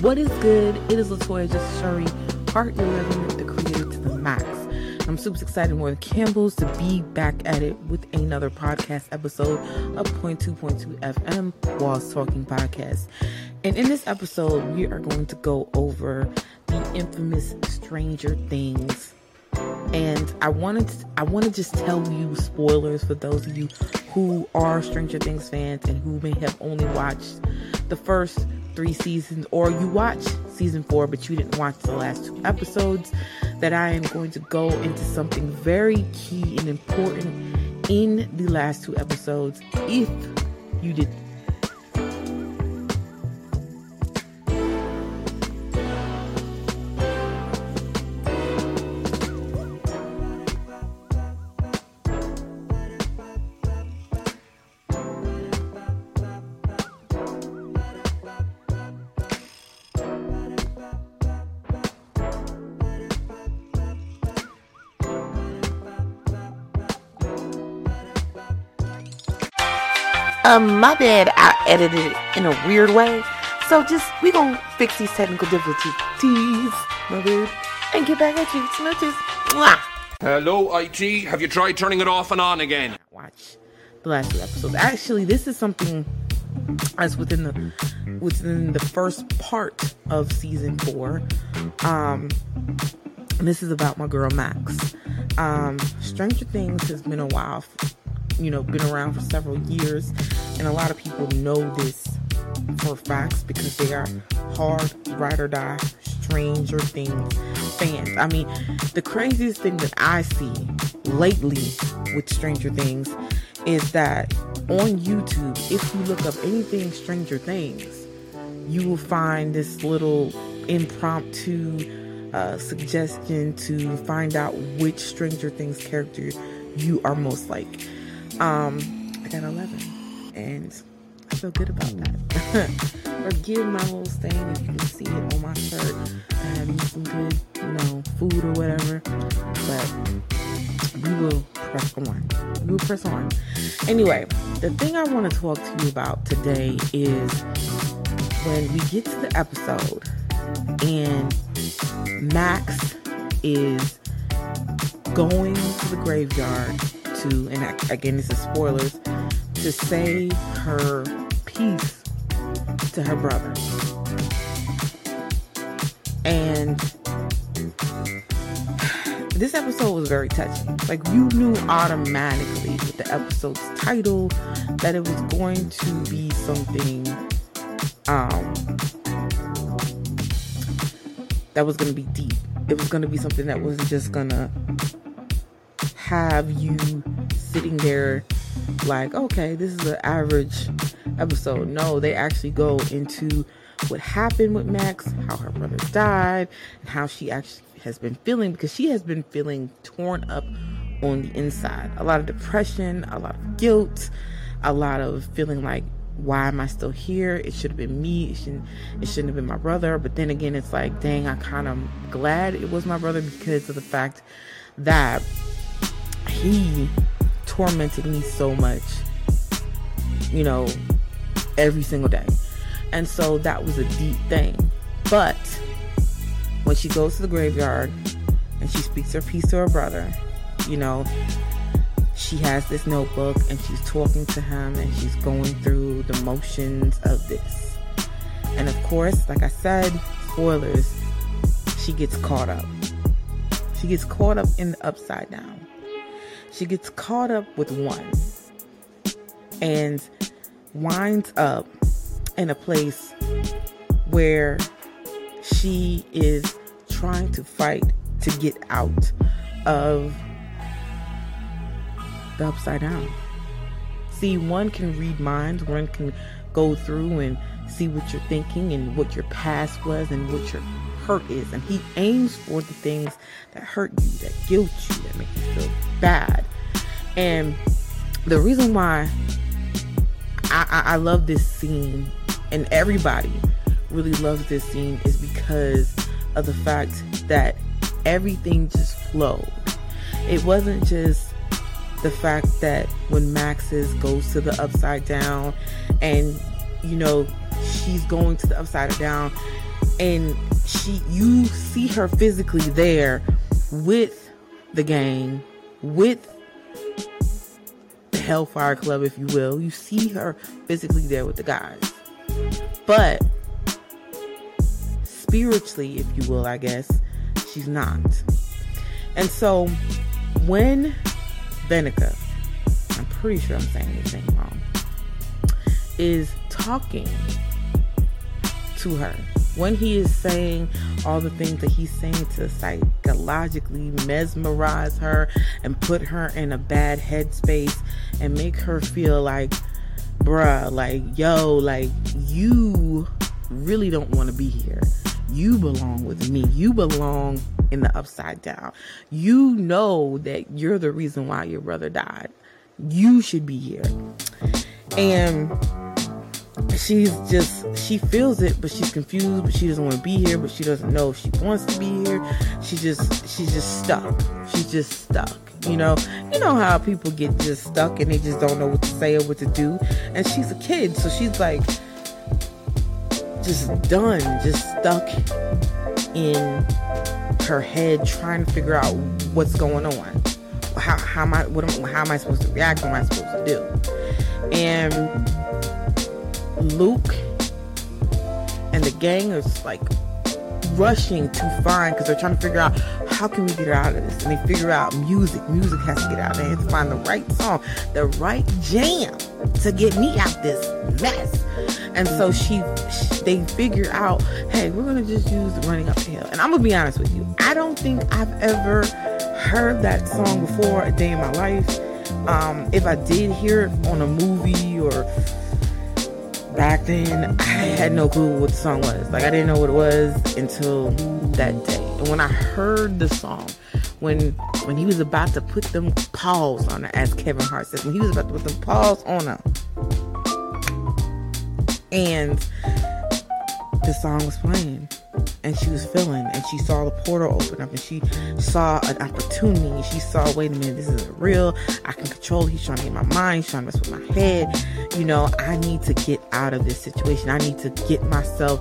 What is good? It is Latoya Just part 11, the creator to the max. I'm super excited more than Campbell's to be back at it with another podcast episode of 0.2.2 FM Walls Talking Podcast. And in this episode, we are going to go over the infamous Stranger Things. And I wanted to, I want to just tell you spoilers for those of you who are Stranger Things fans and who may have only watched the first three seasons, or you watch season four, but you didn't watch the last two episodes, that I am going to go into something very key and important in the last two episodes if you did Um, my bad, I edited it in a weird way. So just, we gonna fix these technical difficulties, my dude, and get back at you. Smooches. Mwah! Hello, IT. Have you tried turning it off and on again? Watch the last two episodes. Actually, this is something that's within the within the first part of season four. Um, this is about my girl Max. Um, Stranger Things has been a while you know, been around for several years, and a lot of people know this for facts because they are hard ride or die Stranger Things fans. I mean, the craziest thing that I see lately with Stranger Things is that on YouTube, if you look up anything Stranger Things, you will find this little impromptu uh, suggestion to find out which Stranger Things character you are most like. Um, I got 11, and I feel good about that. Forgive my little stain if you can see it on my shirt. I have eaten some good, you know, food or whatever, but we will press on. We will press on. Anyway, the thing I want to talk to you about today is when we get to the episode and Max is going to the graveyard to, and again, this is spoilers, to say her piece to her brother. And this episode was very touching. Like, you knew automatically with the episode's title that it was going to be something um, that was going to be deep. It was going to be something that wasn't just going to have you sitting there like, okay, this is an average episode. No, they actually go into what happened with Max, how her brother died, and how she actually has been feeling because she has been feeling torn up on the inside. A lot of depression, a lot of guilt, a lot of feeling like, why am I still here? It should have been me. It shouldn't. It shouldn't have been my brother. But then again, it's like, dang, I kind of glad it was my brother because of the fact that he tormented me so much, you know, every single day. And so that was a deep thing. But when she goes to the graveyard and she speaks her piece to her brother, you know, she has this notebook and she's talking to him and she's going through the motions of this. And of course, like I said, spoilers, she gets caught up. She gets caught up in the upside down she gets caught up with one and winds up in a place where she is trying to fight to get out of the upside down. See, one can read minds, one can go through and see what you're thinking and what your past was and what your hurt is. And he aims for the things that hurt you, that guilt you, that make you feel bad. And the reason why I, I, I love this scene and everybody really loves this scene is because of the fact that everything just flowed. It wasn't just the fact that when Max's goes to the upside down and you know she's going to the upside down and she you see her physically there with the gang with the hellfire club if you will. You see her physically there with the guys. But spiritually if you will i guess she's not. And so when Benica, I'm pretty sure I'm saying his name wrong, is talking to her, when he is saying all the things that he's saying to psychologically mesmerize her and put her in a bad headspace and make her feel like, bruh, like, yo, like, you really don't want to be here. You belong with me. You belong in the upside down. You know that you're the reason why your brother died. You should be here. And she's just she feels it but she's confused but she doesn't want to be here but she doesn't know if she wants to be here she just she's just stuck she's just stuck you know you know how people get just stuck and they just don't know what to say or what to do and she's a kid so she's like just done just stuck in her head trying to figure out what's going on. How, how am I what am, how am I supposed to react? What am I supposed to do? And Luke and the gang is like rushing to find because they're trying to figure out how can we get out of this? And they figure out music. Music has to get out they have to find the right song the right jam to get me out this mess. And so she, she they figure out hey we're gonna just use running up the hill. And i'm gonna be honest with you. I don't think i've ever heard that song before a day in my life. Um, if i did hear it on a movie or back then I had no clue what the song was. Like I didn't know what it was until that day. And when I heard the song, when when he was about to put them paws on her, as Kevin Hart says, when he was about to put them paws on her, and the song was playing and she was feeling and she saw the portal open up and she saw an opportunity she saw wait a minute this isn't real i can control he's trying to get my mind he's trying to mess with my head you know i need to get out of this situation i need to get myself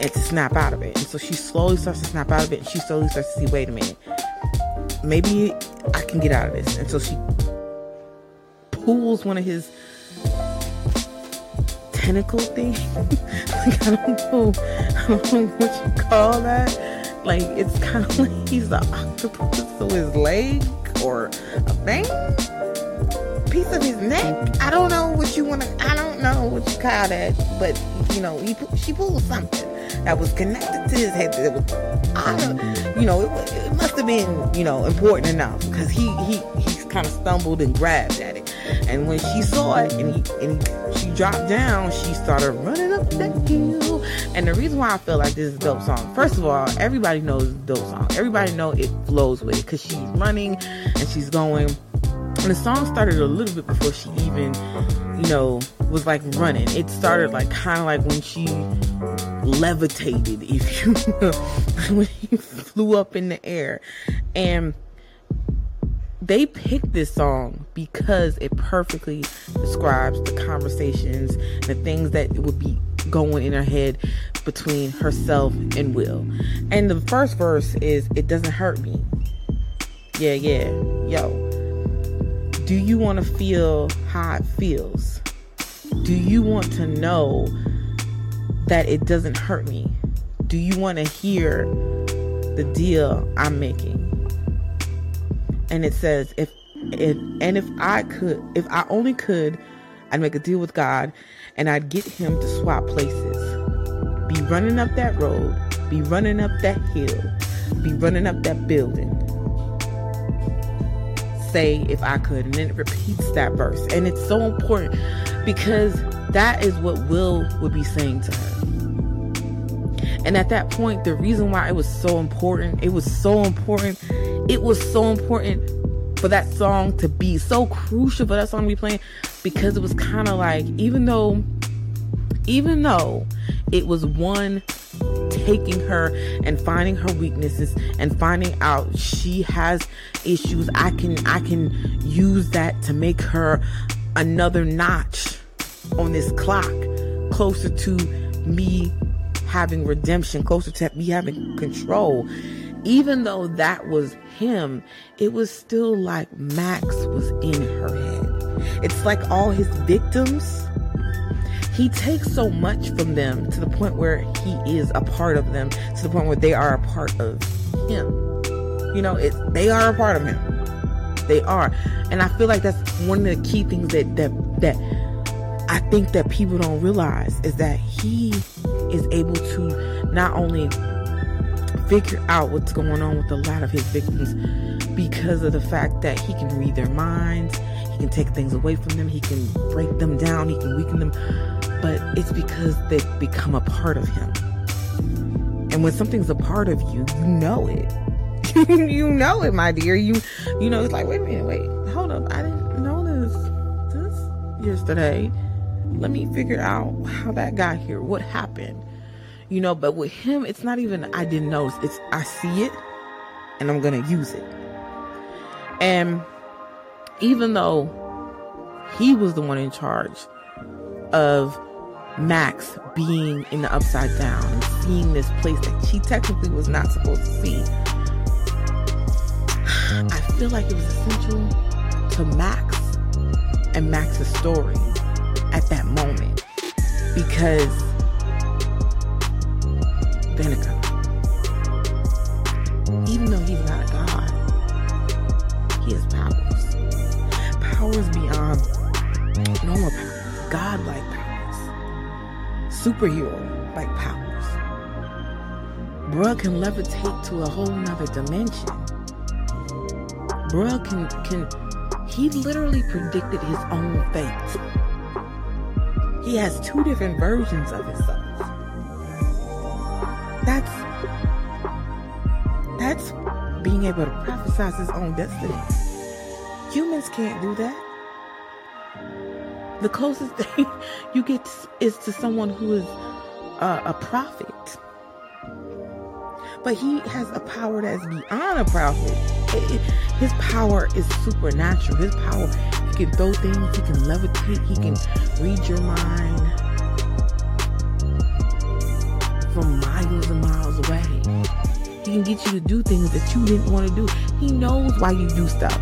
and to snap out of it. And so she slowly starts to snap out of it and she slowly starts to see wait a minute maybe i can get out of this. And so she pulls one of his tentacle thing. like I don't know, I don't know what you call that. Like it's kind of like he's an octopus, so his leg or a thing, piece of his neck. I don't know what you want to. I don't know what you call that, but you know, he she pulled something that was connected to his head. That was, I you know, it, it must have been, you know, important enough because he he he kind of stumbled and grabbed at it. And when she saw it and he and he, she dropped down, she started running up that hill. And the reason why I feel like this is a dope song, first of all, everybody knows dope song. Everybody know it flows with it because she's running and she's going. And the song started a little bit before she even, you know, was like running. It started like kind of like when she levitated, if you will, when he flew up in the air. And they picked this song because it perfectly describes the conversations, the things that would be going in her head between herself and Will. And the first verse is, It doesn't hurt me. Yeah, yeah. Yo. Do you want to feel how it feels? Do you want to know that it doesn't hurt me? Do you want to hear the deal I'm making? And it says if if and if I could if I only could I'd make a deal with God and I'd get him to swap places. Be running up that road, be running up that hill, be running up that building. Say if I could and then it repeats that verse and it's so important because that is what Will would be saying to her. And at that point, the reason why it was so important, it was so important it was so important for that song to be so crucial for that song to be playing because it was kind of like even though even though it was one taking her and finding her weaknesses and finding out she has issues i can i can use that to make her another notch on this clock closer to me having redemption, closer to me having control. Even though that was him, it was still like Max was in her head. It's like all his victims, he takes so much from them to the point where he is a part of them, to the point where they are a part of him. You know, it, they are a part of him. They are. And I feel like that's one of the key things that that that I think that people don't realize is that he is able to not only figure out what's going on with a lot of his victims because of the fact that he can read their minds, he can take things away from them, he can break them down, he can weaken them, but it's because they've become a part of him. And when something's a part of you, you know it. you know it, my dear. You you know it's like, wait a minute, wait, hold up. I didn't know this this yesterday. Let me figure out how that got here. What happened? You know, but with him, it's not even I didn't notice. It's I see it and I'm gonna use it. And even though he was the one in charge of Max being in the upside down and seeing this place that she technically was not supposed to see. I feel like it was essential to Max and Max's story at that moment because Even though he's not a god, he has powers. Powers beyond normal powers, godlike powers, superhero like powers. Bruh can levitate to a whole nother dimension. Bruh can can he literally predicted his own fate. He has two different versions of himself. Being able to prophesize his own destiny. Humans can't do that. The closest thing you get is to someone who is uh, a prophet. But he has a power that's beyond a prophet. His power is supernatural. His power, he can throw things, he can levitate, he can read your mind from miles and miles can get you to do things that you didn't want to do. He knows why you do stuff.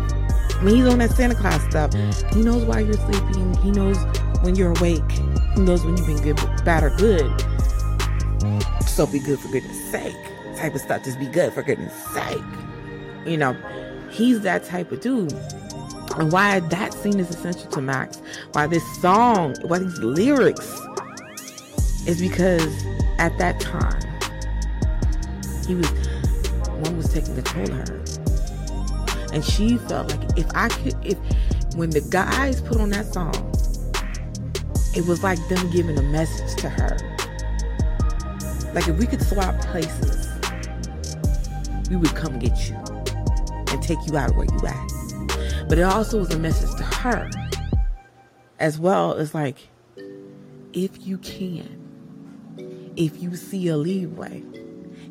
When he's on that Santa Claus stuff, he knows why you're sleeping. He knows when you're awake. He knows when you've been good, bad, or good. So be good for goodness sake. Type of stuff. Just be good for goodness sake. You know, he's that type of dude. And why that scene is essential to Max, why this song, why these lyrics, is because at that time, he was was taking control of her. And she felt like if I could if when the guys put on that song, it was like them giving a message to her. Like if we could swap places, we would come get you and take you out of where you at. But it also was a message to her as well as like if you can, if you see a leeway,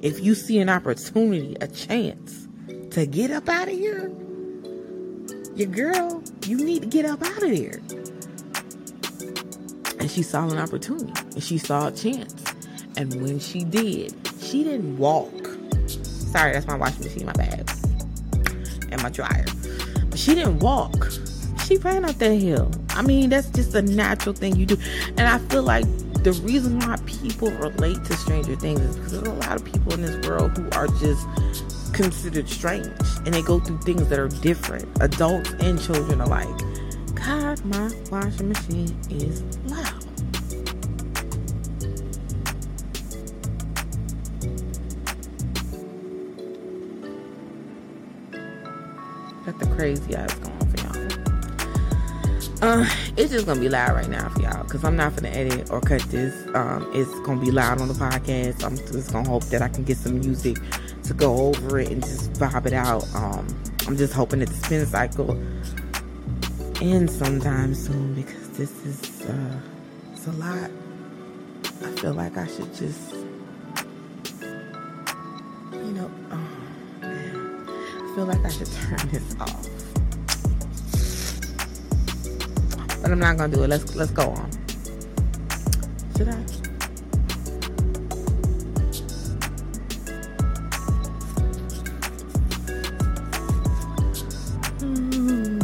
if you see an opportunity, a chance to get up out of here, your girl, you need to get up out of there. And she saw an opportunity and she saw a chance. And when she did, she didn't walk. Sorry, that's my washing machine, my bad. And my dryer. But she didn't walk. She ran up that hill. I mean, that's just a natural thing you do. And I feel like the reason why people relate to Stranger Things is because there's a lot of people in this world who are just considered strange and they go through things that are different, adults and children alike. God, my washing machine is loud. Got the crazy eyes going. Uh, it's just gonna be loud right now for y'all because I'm not gonna edit or cut this. Um, it's gonna be loud on the podcast. I'm just gonna hope that I can get some music to go over it and just vibe it out. Um, I'm just hoping that the spin cycle ends sometime soon because this is uh, it's a lot. I feel like I should just, you know, oh I feel like I should turn this off. but I'm not gonna do it. Let's let's go on. Should I? Hmm.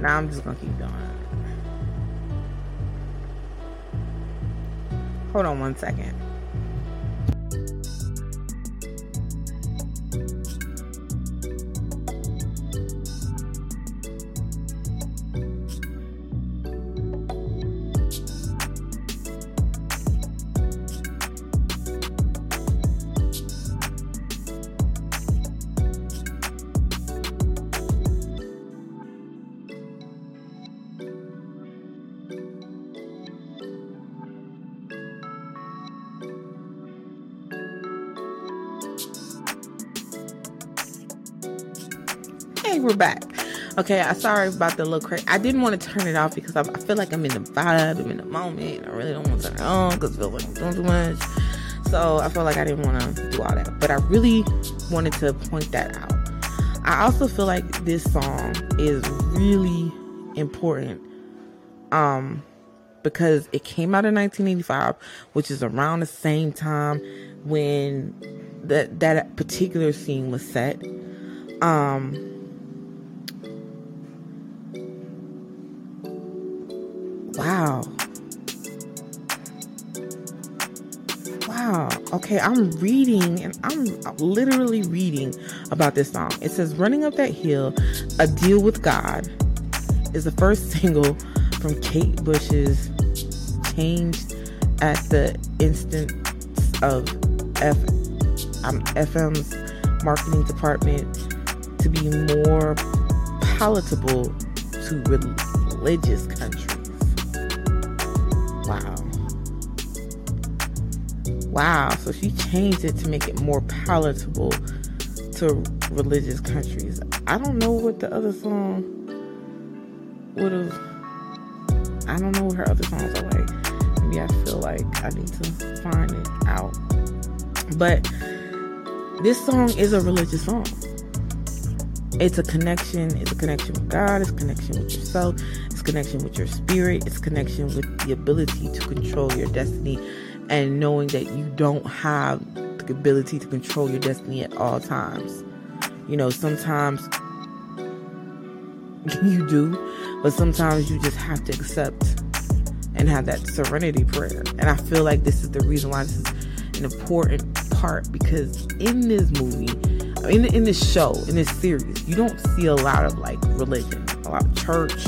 Now I'm just gonna keep going. Hold on one second. Okay, I'm sorry about the little crazy. I didn't want to turn it off because I, I, feel like I'm in the vibe, I'm in the moment. I really don't want to turn it on because I feel like I'm doing too much. So I felt like I didn't want to do all that. But I really wanted to point that out. I also feel like this song is really important um, because it came out in 1985, which is around the same time when that that particular scene was set. Um, Wow. Wow. Okay, I'm reading and I'm literally reading about this song. It says Running Up That Hill, A Deal with God is the first single from Kate Bush's Changed at the Instance of F um, EMI's marketing department to be more palatable to religious countries. Wow. Wow. So she changed it to make it more palatable to religious countries. I don't know what the other song would have. I don't know what her other songs are like. Maybe I feel like I need to find it out. But this song is a religious song. It's a connection. It's a connection with God. It's a connection with yourself connection with your spirit, it's connection with the ability to control your destiny and knowing that you don't have the ability to control your destiny at all times. You know, sometimes you do, but sometimes you just have to accept and have that serenity prayer. And I feel like this is the reason why this is an important part because in this movie, in in this show, in this series, you don't see a lot of like religion, a lot of church,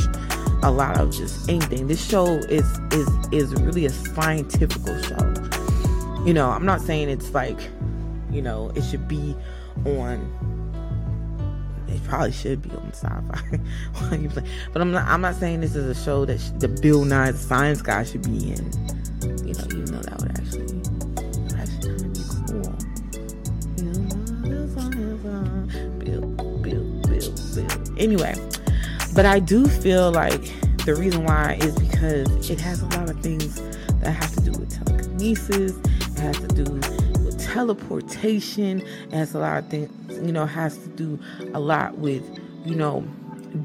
a lot of just anything. This show is is is really a scientific show. You know, I'm not saying it's like, you know, it should be on. It probably should be on sci-fi, but I'm not. I'm not saying this is a show that sh- the Bill Nye the Science Guy should be in. You know, even though that would actually, actually be cool. Anyway, but I do feel like the reason why is because it has a lot of things that have to do with telekinesis, it has to do with teleportation, it has a lot of things, you know, has to do a lot with, you know,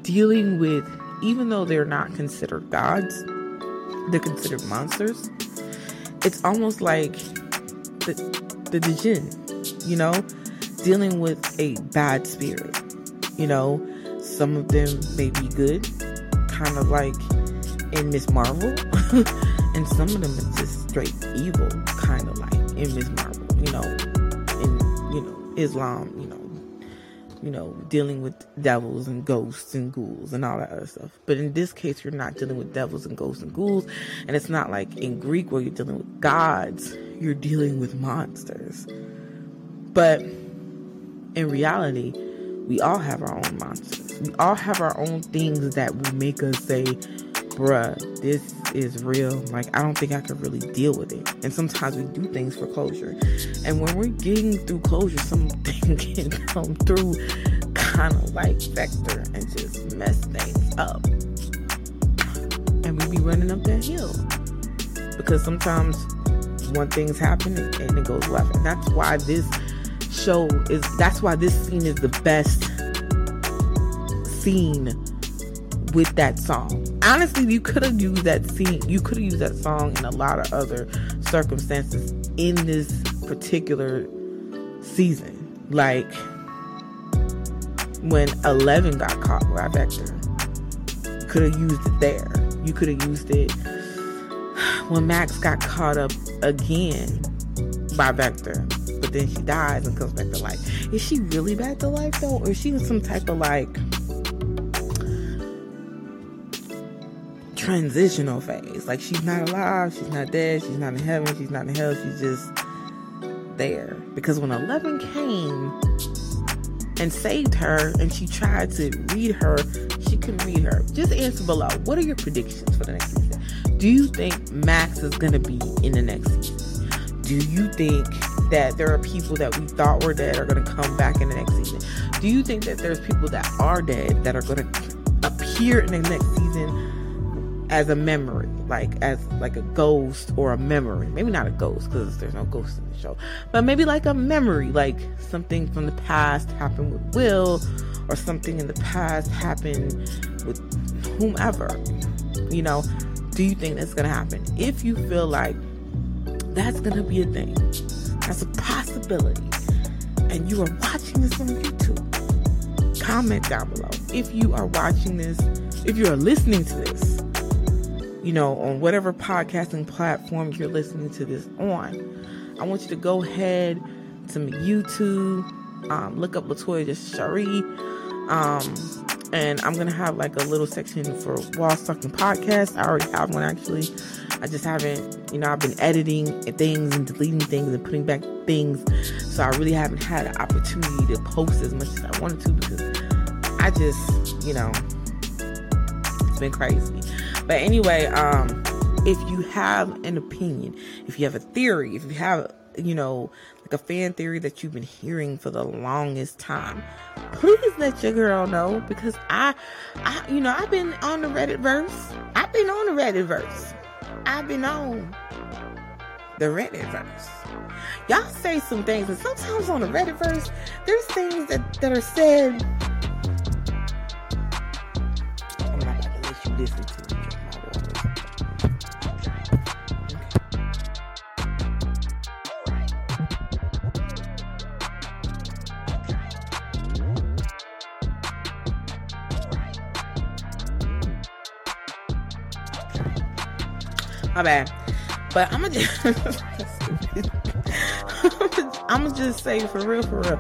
dealing with, even though they're not considered gods, they're considered monsters. It's almost like the, the, the jinn, you know, dealing with a bad spirit, you know some of them may be good, kind of like in Miss Marvel, and some of them are just straight evil, kind of like in Miss Marvel. You know, in you know Islam. You know, you know dealing with devils and ghosts and ghouls and all that other stuff. But in this case, you're not dealing with devils and ghosts and ghouls, and it's not like in Greek where you're dealing with gods. You're dealing with monsters. But in reality, we all have our own monsters we all have our own things that will make us say, bruh, this is real. Like, I don't think I could really deal with it. And sometimes we do things for closure. And when we're getting through closure, something can come through kind of like Vector and just mess things up. And we be running up that hill. Because sometimes one thing's happening and it goes left. And that's why this show is, that's why this scene is the best scene with that song. Honestly, you could have used that scene, you could have used that song in a lot of other circumstances in this particular season. Like when Eleven got caught by Vector. could have used it there. You could have used it when Max got caught up again by Vector, but then she dies and comes back to life. Is she really back to life though, or is she some type of like transitional phase? Like she's not alive, she's not dead, she's not in heaven, she's not in hell, she's just there. Because when Eleven came and saved her and she tried to read her, she couldn't read her. Just answer below. What are your predictions for the next season? Do you think Max is going to be in the next season? Do you think that there are people that we thought were dead are going to come back in the next season? Do you think that there's people that are dead that are going to appear in the next season as a memory, like as like a ghost or a memory? Maybe not a ghost because there's no ghost in the show, but maybe like a memory, like something from the past happened with Will, or something in the past happened with whomever. You know, do you think that's to happen? If you feel like that's to be a thing, that's a possibility, and you are watching this on YouTube, comment down below. If you are watching this, if you are listening to this, you know, on whatever podcasting platform you're listening to this on, I want you to go ahead to YouTube, um, look up Latoya Just um, and I'm gonna have like a little section for Wall Sucking Podcast. I already have one actually. I just haven't, you know, I've been editing things and deleting things and putting back things, so I really haven't had an opportunity to post as much as I wanted to because I just, you know, it's been crazy. But anyway, um, if you have an opinion, if you have a theory, if you have, you know, like a fan theory that you've been hearing for the longest time, please let your girl know because I, I, you know, I've been on the Reddit verse. I've been on the Reddit verse. I've been on the Reddit verse. Y'all say some things, and sometimes on the Reddit verse, there's things that, that are said. I'm not to let you listen to My bad. But I'm gonna just, I'm gonna just say for real, for real.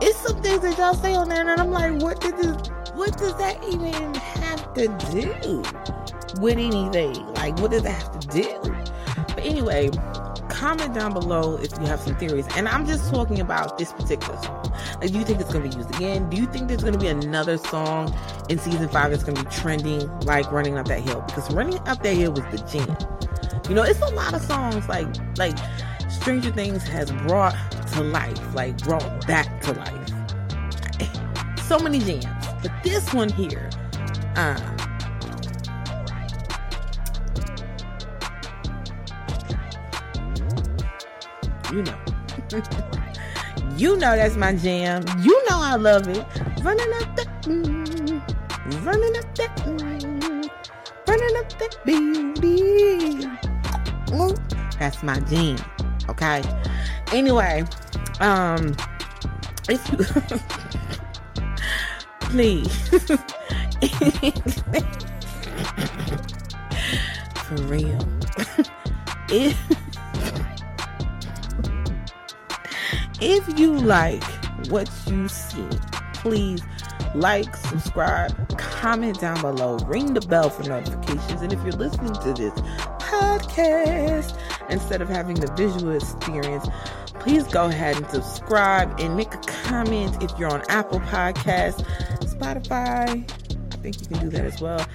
It's some things that y'all say on there, and I'm like, what did this? What does that even have to do with anything? Like, what does that have to do? But anyway, comment down below if you have some theories. And I'm just talking about this particular song. Do you think it's going to be used again? Do you think there's going to be another song in season five that's going to be trending like Running Up That Hill? Because Running Up That Hill was the jam. You know, it's a lot of songs like, like Stranger Things has brought to life, like brought back to life. So many jams. But this one here, uh, you know. you know that's my jam. You know I love it. Running up that, mm, running up that, mm, running up that beauty. Mm, that's my jam. Okay. Anyway, um, if you please, for real, if if you like what you see, please like, subscribe, comment down below, ring the bell for notifications. And if you're listening to this podcast instead of having the visual experience, please go ahead and subscribe and make a comment if you're on Apple Podcasts, Spotify. I think you can do that as well.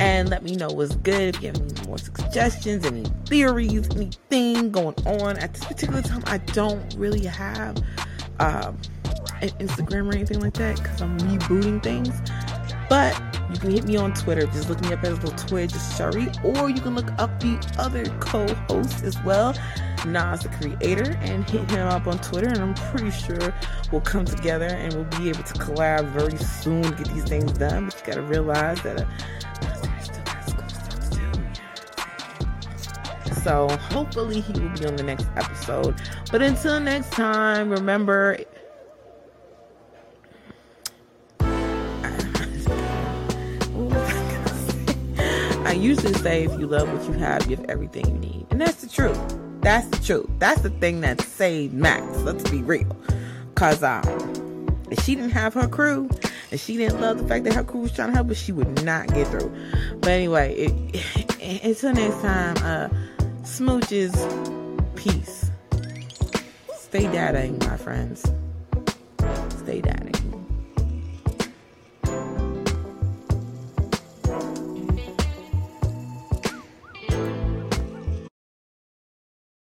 And let me know what's good. If you have any more suggestions, any theories, anything going on at this particular time, I don't really have um, an Instagram or anything like that because I'm rebooting things. But you can hit me on Twitter. Just look me up as Latoya Just Shari, or you can look up the other co-host as well, Nas the creator, and hit him up on Twitter. And I'm pretty sure we'll come together and we'll be able to collab very soon, get these things done. But you gotta realize that. Uh, so hopefully he will be on the next episode. But until next time, remember. I usually say if you love what you have, you have everything you need. And that's the truth. That's the truth. That's the thing that saved Max. Let's be real. Cause um, if she didn't have her crew and she didn't love the fact that her crew was trying to help her, she would not get through. But anyway, it, it, until next time, uh, smooches, peace. Stay dating, my friends. Stay dating.